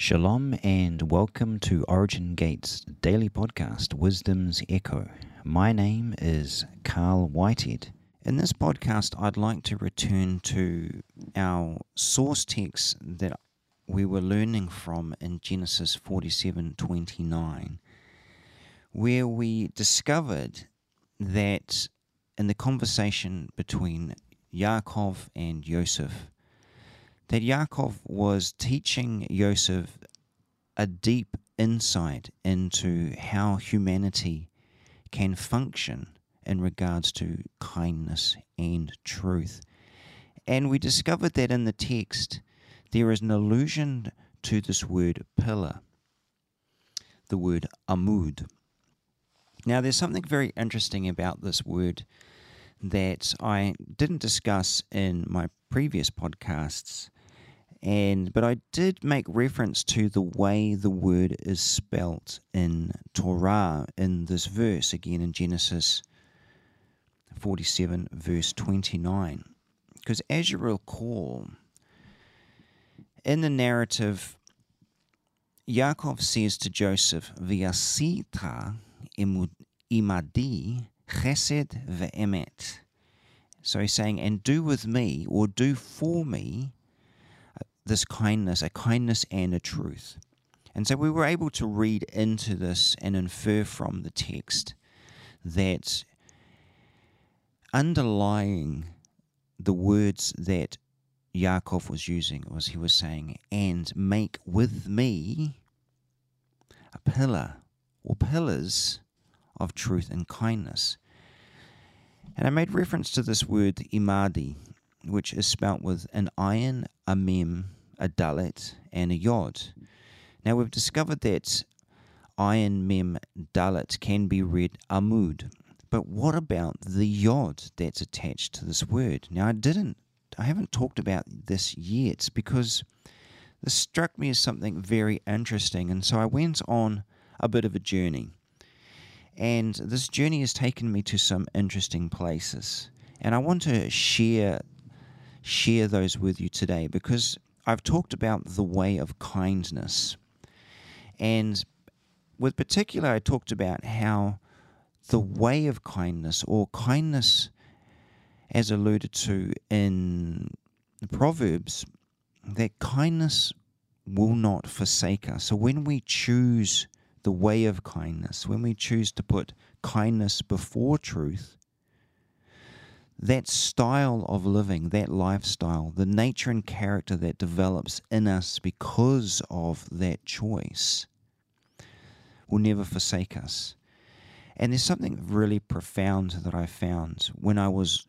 Shalom and welcome to Origin Gates daily podcast, Wisdom's Echo. My name is Carl Whitehead. In this podcast, I'd like to return to our source text that we were learning from in Genesis 47:29, where we discovered that in the conversation between Yaakov and Yosef, that Yaakov was teaching Yosef a deep insight into how humanity can function in regards to kindness and truth. And we discovered that in the text there is an allusion to this word pillar, the word amud. Now, there's something very interesting about this word that I didn't discuss in my previous podcasts and but I did make reference to the way the word is spelt in Torah in this verse again in Genesis 47 verse 29 because as you recall in the narrative Yaakov says to Joseph V'yasita imadi chesed ve'emet. So he's saying and do with me or do for me this kindness, a kindness and a truth. And so we were able to read into this and infer from the text that underlying the words that Yaakov was using was he was saying, and make with me a pillar or pillars of truth and kindness. And I made reference to this word imadi, which is spelt with an ayin, a mem, a dalet, and a yod. Now we've discovered that ayin mem dalet can be read amud, but what about the yod that's attached to this word? Now I didn't, I haven't talked about this yet because this struck me as something very interesting, and so I went on a bit of a journey. And this journey has taken me to some interesting places. And I want to share share those with you today because I've talked about the way of kindness. And with particular, I talked about how the way of kindness, or kindness as alluded to in the Proverbs, that kindness will not forsake us. So when we choose the way of kindness, when we choose to put kindness before truth, that style of living, that lifestyle, the nature and character that develops in us because of that choice will never forsake us. And there's something really profound that I found when I was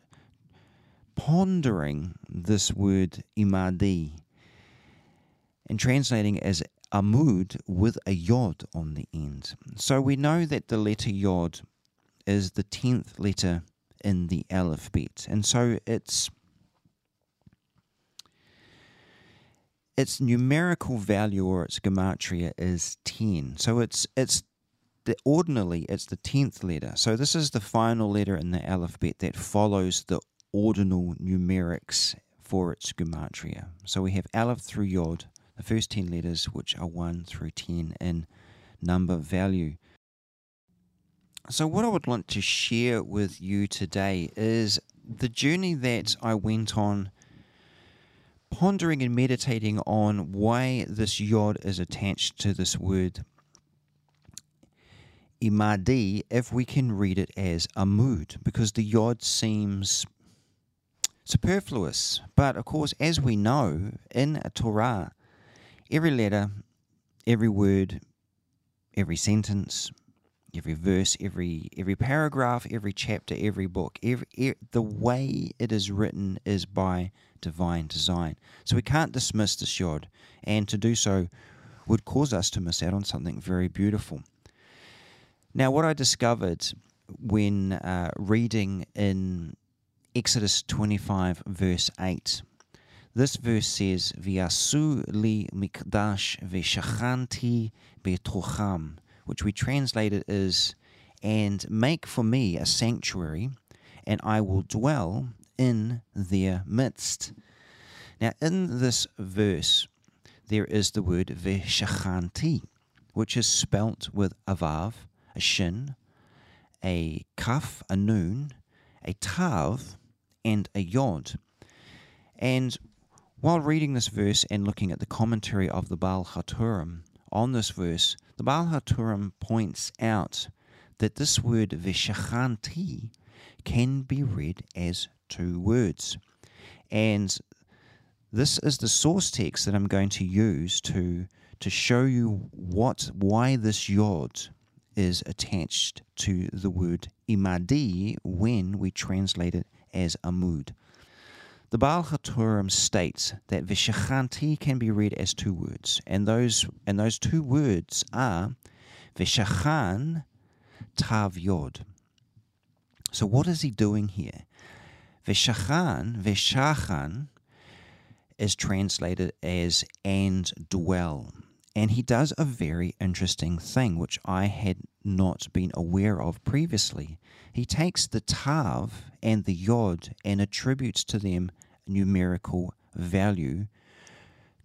pondering this word imadi and translating as amud with a yod on the end. So we know that the letter yod is the tenth letter in the alphabet. And so its its numerical value or its gematria is 10. So it's it's the ordinarily it's the 10th letter. So this is the final letter in the alphabet that follows the ordinal numerics for its gematria. So we have aleph through yod, the first 10 letters which are 1 through 10 in number value. So, what I would like to share with you today is the journey that I went on pondering and meditating on why this yod is attached to this word imadi if we can read it as amud, because the yod seems superfluous. But of course as we know in a torah every letter every word every sentence every verse, every every paragraph, every chapter, every book, every, every, the way it is written is by divine design. So we can't dismiss the yod, and to do so would cause us to miss out on something very beautiful. Now, what I discovered when uh, reading in Exodus 25, verse 8, this verse says, V'yasu li mikdash v'shachanti betocham which we translated as, and make for me a sanctuary, and I will dwell in their midst. Now, in this verse, there is the word veshachanti, which is spelt with a vav, a shin, a kaf, a noon, a tav, and a yod. And while reading this verse and looking at the commentary of the Baal HaTurim on this verse, the Baal HaTurim points out that this word veshachanti can be read as two words. And this is the source text that I'm going to use to to show you what why this yod is attached to the word imadi when we translate it as amud. The Baal HaTurim states that Vishachanti can be read as two words, and those and those two words are Vishachan Tav Yod. So what is he doing here? Vishachan, Vishachan is translated as and dwell. And he does a very interesting thing, which I had not been aware of previously. He takes the tav and the yod and attributes to them numerical value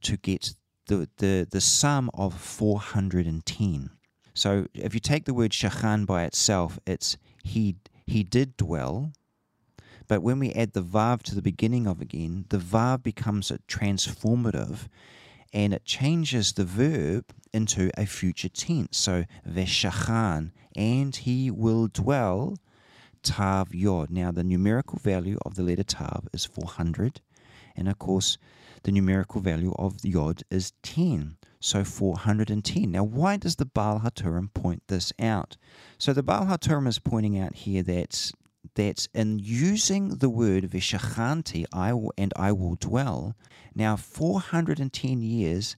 to get the, the, the sum of 410. So if you take the word shachan by itself, it's he, he did dwell, but when we add the vav to the beginning of again, the vav becomes a transformative and it changes the verb into a future tense. So veshachan, and he will dwell tav yod. Now the numerical value of the letter tav is 400, and of course the numerical value of yod is 10. So 410. Now, why does the Baal HaTurim point this out? So the Baal HaTurim is pointing out here that that in using the word vishachanti, I will, and I will dwell, now 410 years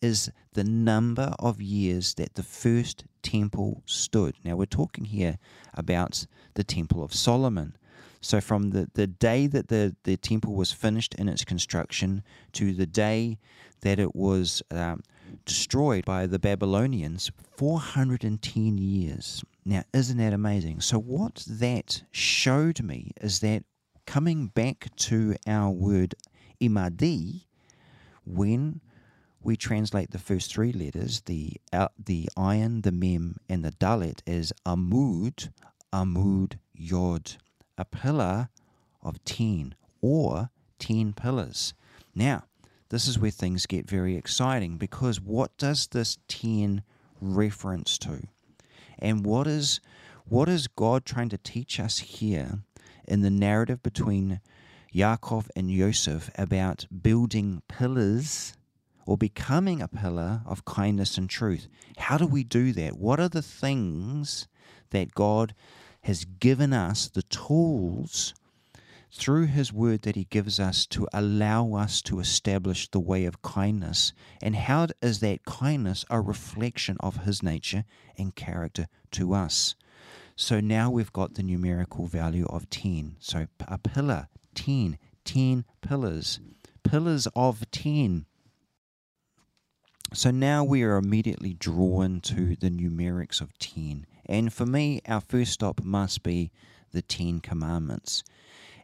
is the number of years that the first temple stood. Now we're talking here about the Temple of Solomon. So from the, the day that the, the temple was finished in its construction to the day that it was um, destroyed by the Babylonians, 410 years. Now, isn't that amazing? So, what that showed me is that coming back to our word imadi, when we translate the first three letters, the uh, the ayin, the mem, and the dalet as amud, amud yod, a pillar of ten or ten pillars. Now, this is where things get very exciting because what does this ten reference to? And what is what is God trying to teach us here in the narrative between Yaakov and Yosef about building pillars or becoming a pillar of kindness and truth? How do we do that? What are the things that God has given us, the tools through His Word that He gives us to allow us to establish the way of kindness. And how is that kindness a reflection of His nature and character to us? So now we've got the numerical value of 10. So a pillar, 10, 10 pillars, pillars of 10. So now we are immediately drawn to the numerics of 10. And for me, our first stop must be the Ten Commandments.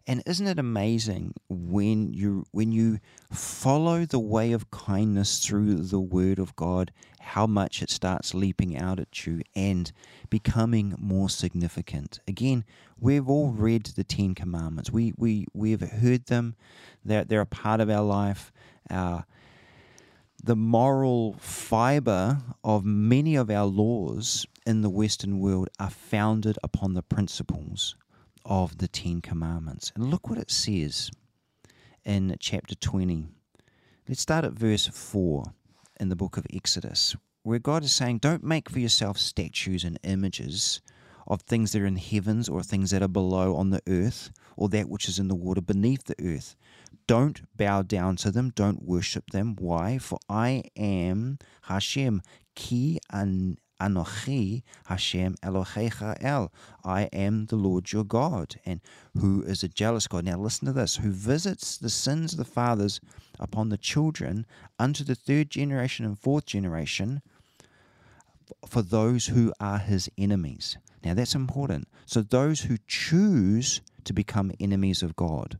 And isn't it amazing when you when you follow the way of kindness through the word of God, how much it starts leaping out at you and becoming more significant. Again, we've all read the Ten Commandments. We we we've heard them. They're they're a part of our life. Our the moral fiber of many of our laws in the Western world are founded upon the principles of the Ten Commandments. And look what it says in chapter 20. Let's start at verse 4 in the book of Exodus, where God is saying, Don't make for yourself statues and images of things that are in heavens or things that are below on the earth or that which is in the water beneath the earth. Don't bow down to them. Don't worship them. Why? For I am Hashem, ki an Anochi Hashem Elohecha El. I am the Lord your God. And who is a jealous God? Now listen to this. Who visits the sins of the fathers upon the children unto the third generation and fourth generation for those who are his enemies. Now that's important. So those who choose to become enemies of God.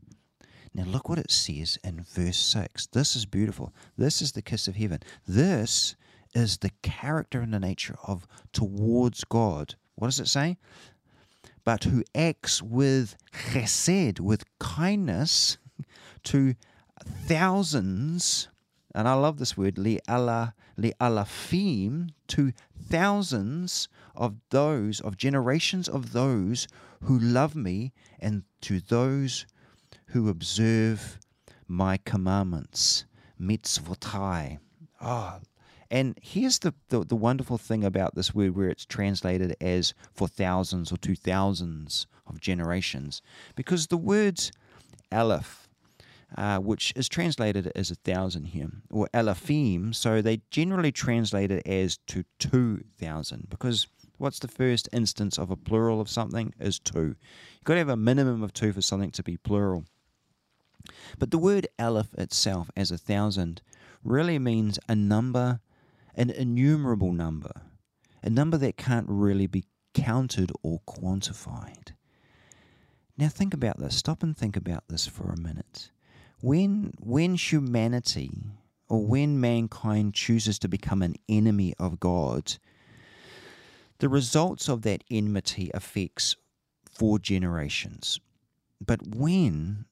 Now, look what it says in verse 6. This is beautiful. This is the kiss of heaven. This is the character and the nature of towards God. What does it say? But who acts with chesed, with kindness to thousands, and I love this word, li ala alafim, to thousands of those, of generations of those who love me, and to those who observe my commandments, mitzvotai. Ah, oh, and here's the, the, the wonderful thing about this word where it's translated as for thousands or two thousands of generations, because the words aleph, uh, which is translated as a thousand here, or Alephim, so they generally translate it as to two thousand, because what's the first instance of a plural of something is two. You've got to have a minimum of two for something to be plural. But the word aleph itself as a thousand really means a number an innumerable number, a number that can't really be counted or quantified. Now think about this. Stop and think about this for a minute. When when humanity or when mankind chooses to become an enemy of God, the results of that enmity affects four generations. But when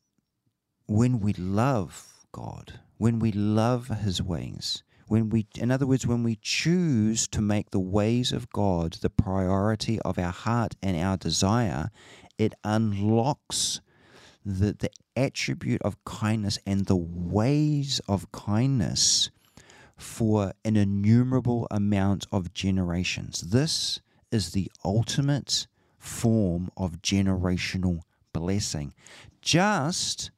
when we love God, when we love his ways, when we in other words when we choose to make the ways of God the priority of our heart and our desire it unlocks the, the attribute of kindness and the ways of kindness for an innumerable amount of generations. This is the ultimate form of generational blessing. Just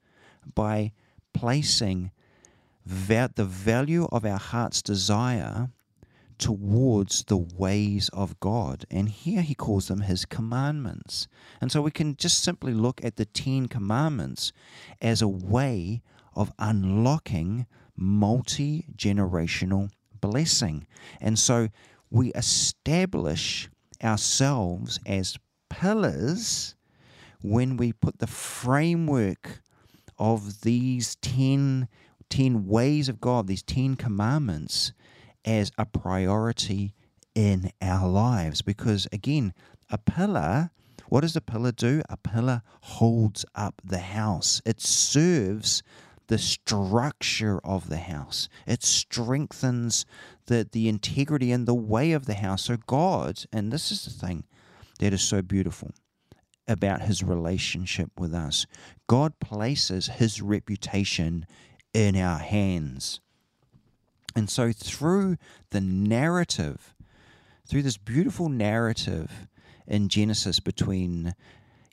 by placing va- the value of our heart's desire towards the ways of God. And here he calls them his commandments. And so we can just simply look at the Ten Commandments as a way of unlocking multi generational blessing. And so we establish ourselves as pillars when we put the framework of these 10 10 ways of God, these 10 commandments, as a priority in our lives. Because again, a pillar, what does a pillar do? A pillar holds up the house, it serves the structure of the house, it strengthens the, the integrity and the way of the house. So, God, and this is the thing that is so beautiful about his relationship with us. God places his reputation in our hands. And so, through the narrative, through this beautiful narrative in Genesis between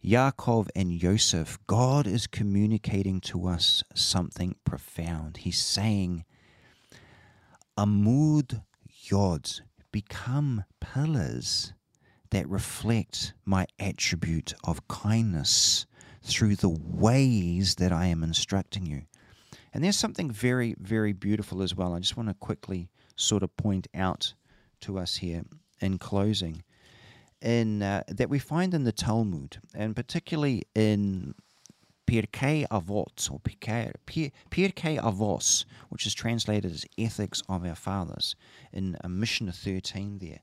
Yaakov and Joseph, God is communicating to us something profound. He's saying, Amud Yod, become pillars that reflect my attribute of kindness through the ways that I am instructing you. And there's something very, very beautiful as well. I just want to quickly sort of point out to us here in closing in uh, that we find in the Talmud, and particularly in Pirkei Avot or Pirkei, Pirkei Avos, which is translated as Ethics of Our Fathers, in uh, Mishnah 13 there,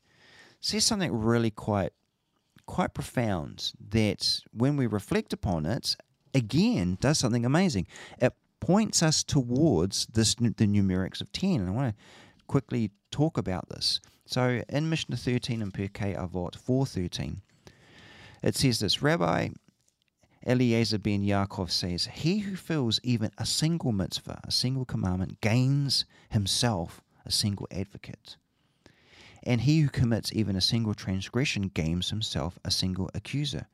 says something really quite quite profound that when we reflect upon it, again does something amazing. It points us towards this the numerics of 10. And I want to quickly talk about this. So in Mishnah 13 and Pirkei Avot 4.13, it says this, Rabbi Eliezer ben Yaakov says, He who fills even a single mitzvah, a single commandment, gains himself a single advocate. And he who commits even a single transgression gains himself a single accuser.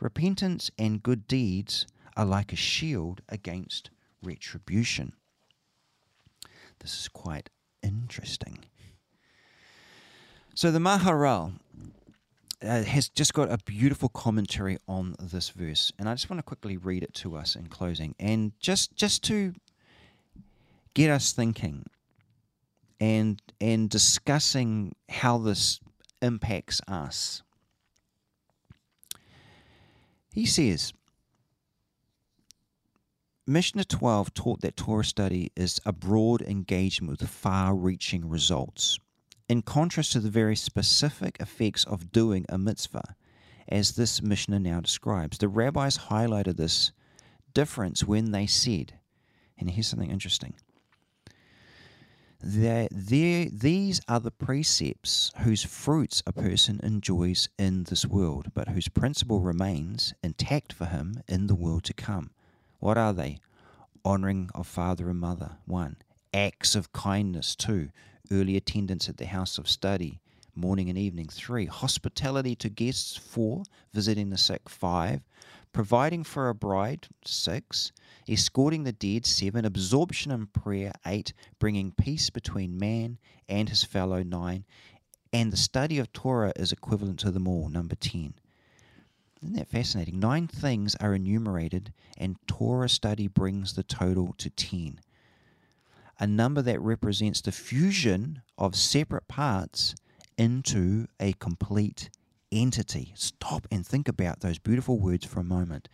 Repentance and good deeds are like a shield against retribution. This is quite interesting. So the Maharal uh, has just got a beautiful commentary on this verse, and I just want to quickly read it to us in closing, and just just to get us thinking and and discussing how this impacts us. He says, Mishnah 12 taught that Torah study is a broad engagement with far reaching results, in contrast to the very specific effects of doing a mitzvah, as this Mishnah now describes. The rabbis highlighted this difference when they said, and here's something interesting that these are the precepts whose fruits a person enjoys in this world, but whose principal remains intact for him in the world to come. What are they? Honoring of father and mother, one. Acts of kindness, two. Early attendance at the house of study, morning and evening, three. Hospitality to guests, four. Visiting the sick, five providing for a bride, six, escorting the dead, seven, absorption in prayer, eight, bringing peace between man and his fellow, nine, and the study of Torah is equivalent to them all, number 10. Isn't that fascinating? Nine things are enumerated, and Torah study brings the total to 10. A number that represents the fusion of separate parts into a complete entity. Stop and think about those beautiful words for a moment.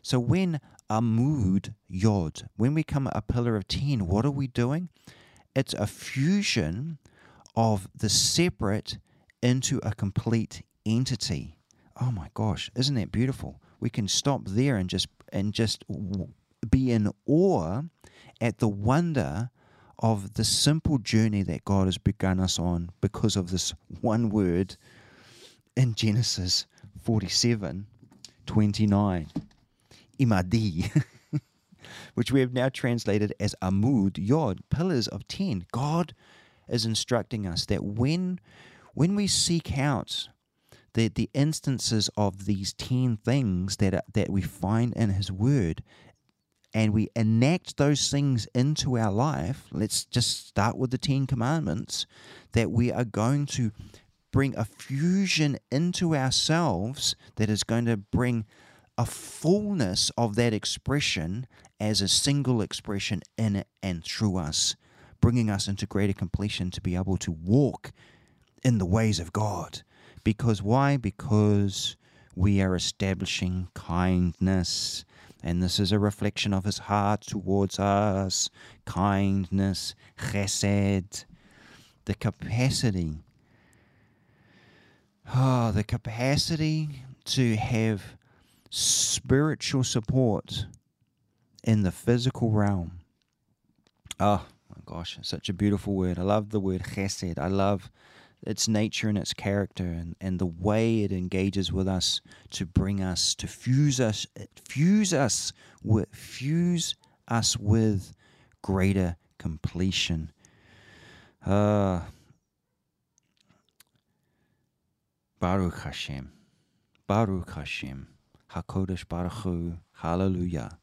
So, when Amud Yod, when we come a pillar of 10, what are we doing? It's a fusion of the separate into a complete entity. Oh my gosh, isn't that beautiful? We can stop there and just and just be in awe at the wonder of the simple journey that God has begun us on because of this one word in Genesis 47 29. Imadi, which we have now translated as Amud Yod, pillars of 10. God is instructing us that when, when we seek out the, the instances of these 10 things that, are, that we find in His Word, and we enact those things into our life, let's just start with the Ten Commandments, that we are going to bring a fusion into ourselves that is going to bring a fullness of that expression as a single expression in and through us, bringing us into greater completion to be able to walk in the ways of God. Because why? Because we are establishing kindness. And this is a reflection of his heart towards us kindness, chesed, the capacity Oh, the capacity to have spiritual support in the physical realm. Oh my gosh, such a beautiful word. I love the word chesed. I love its nature and its character and, and the way it engages with us to bring us to fuse us fuse us with fuse us with greater completion. Uh Baruch Hashem. Baruch Hashem. HaKodesh Baruch Hu. Hallelujah.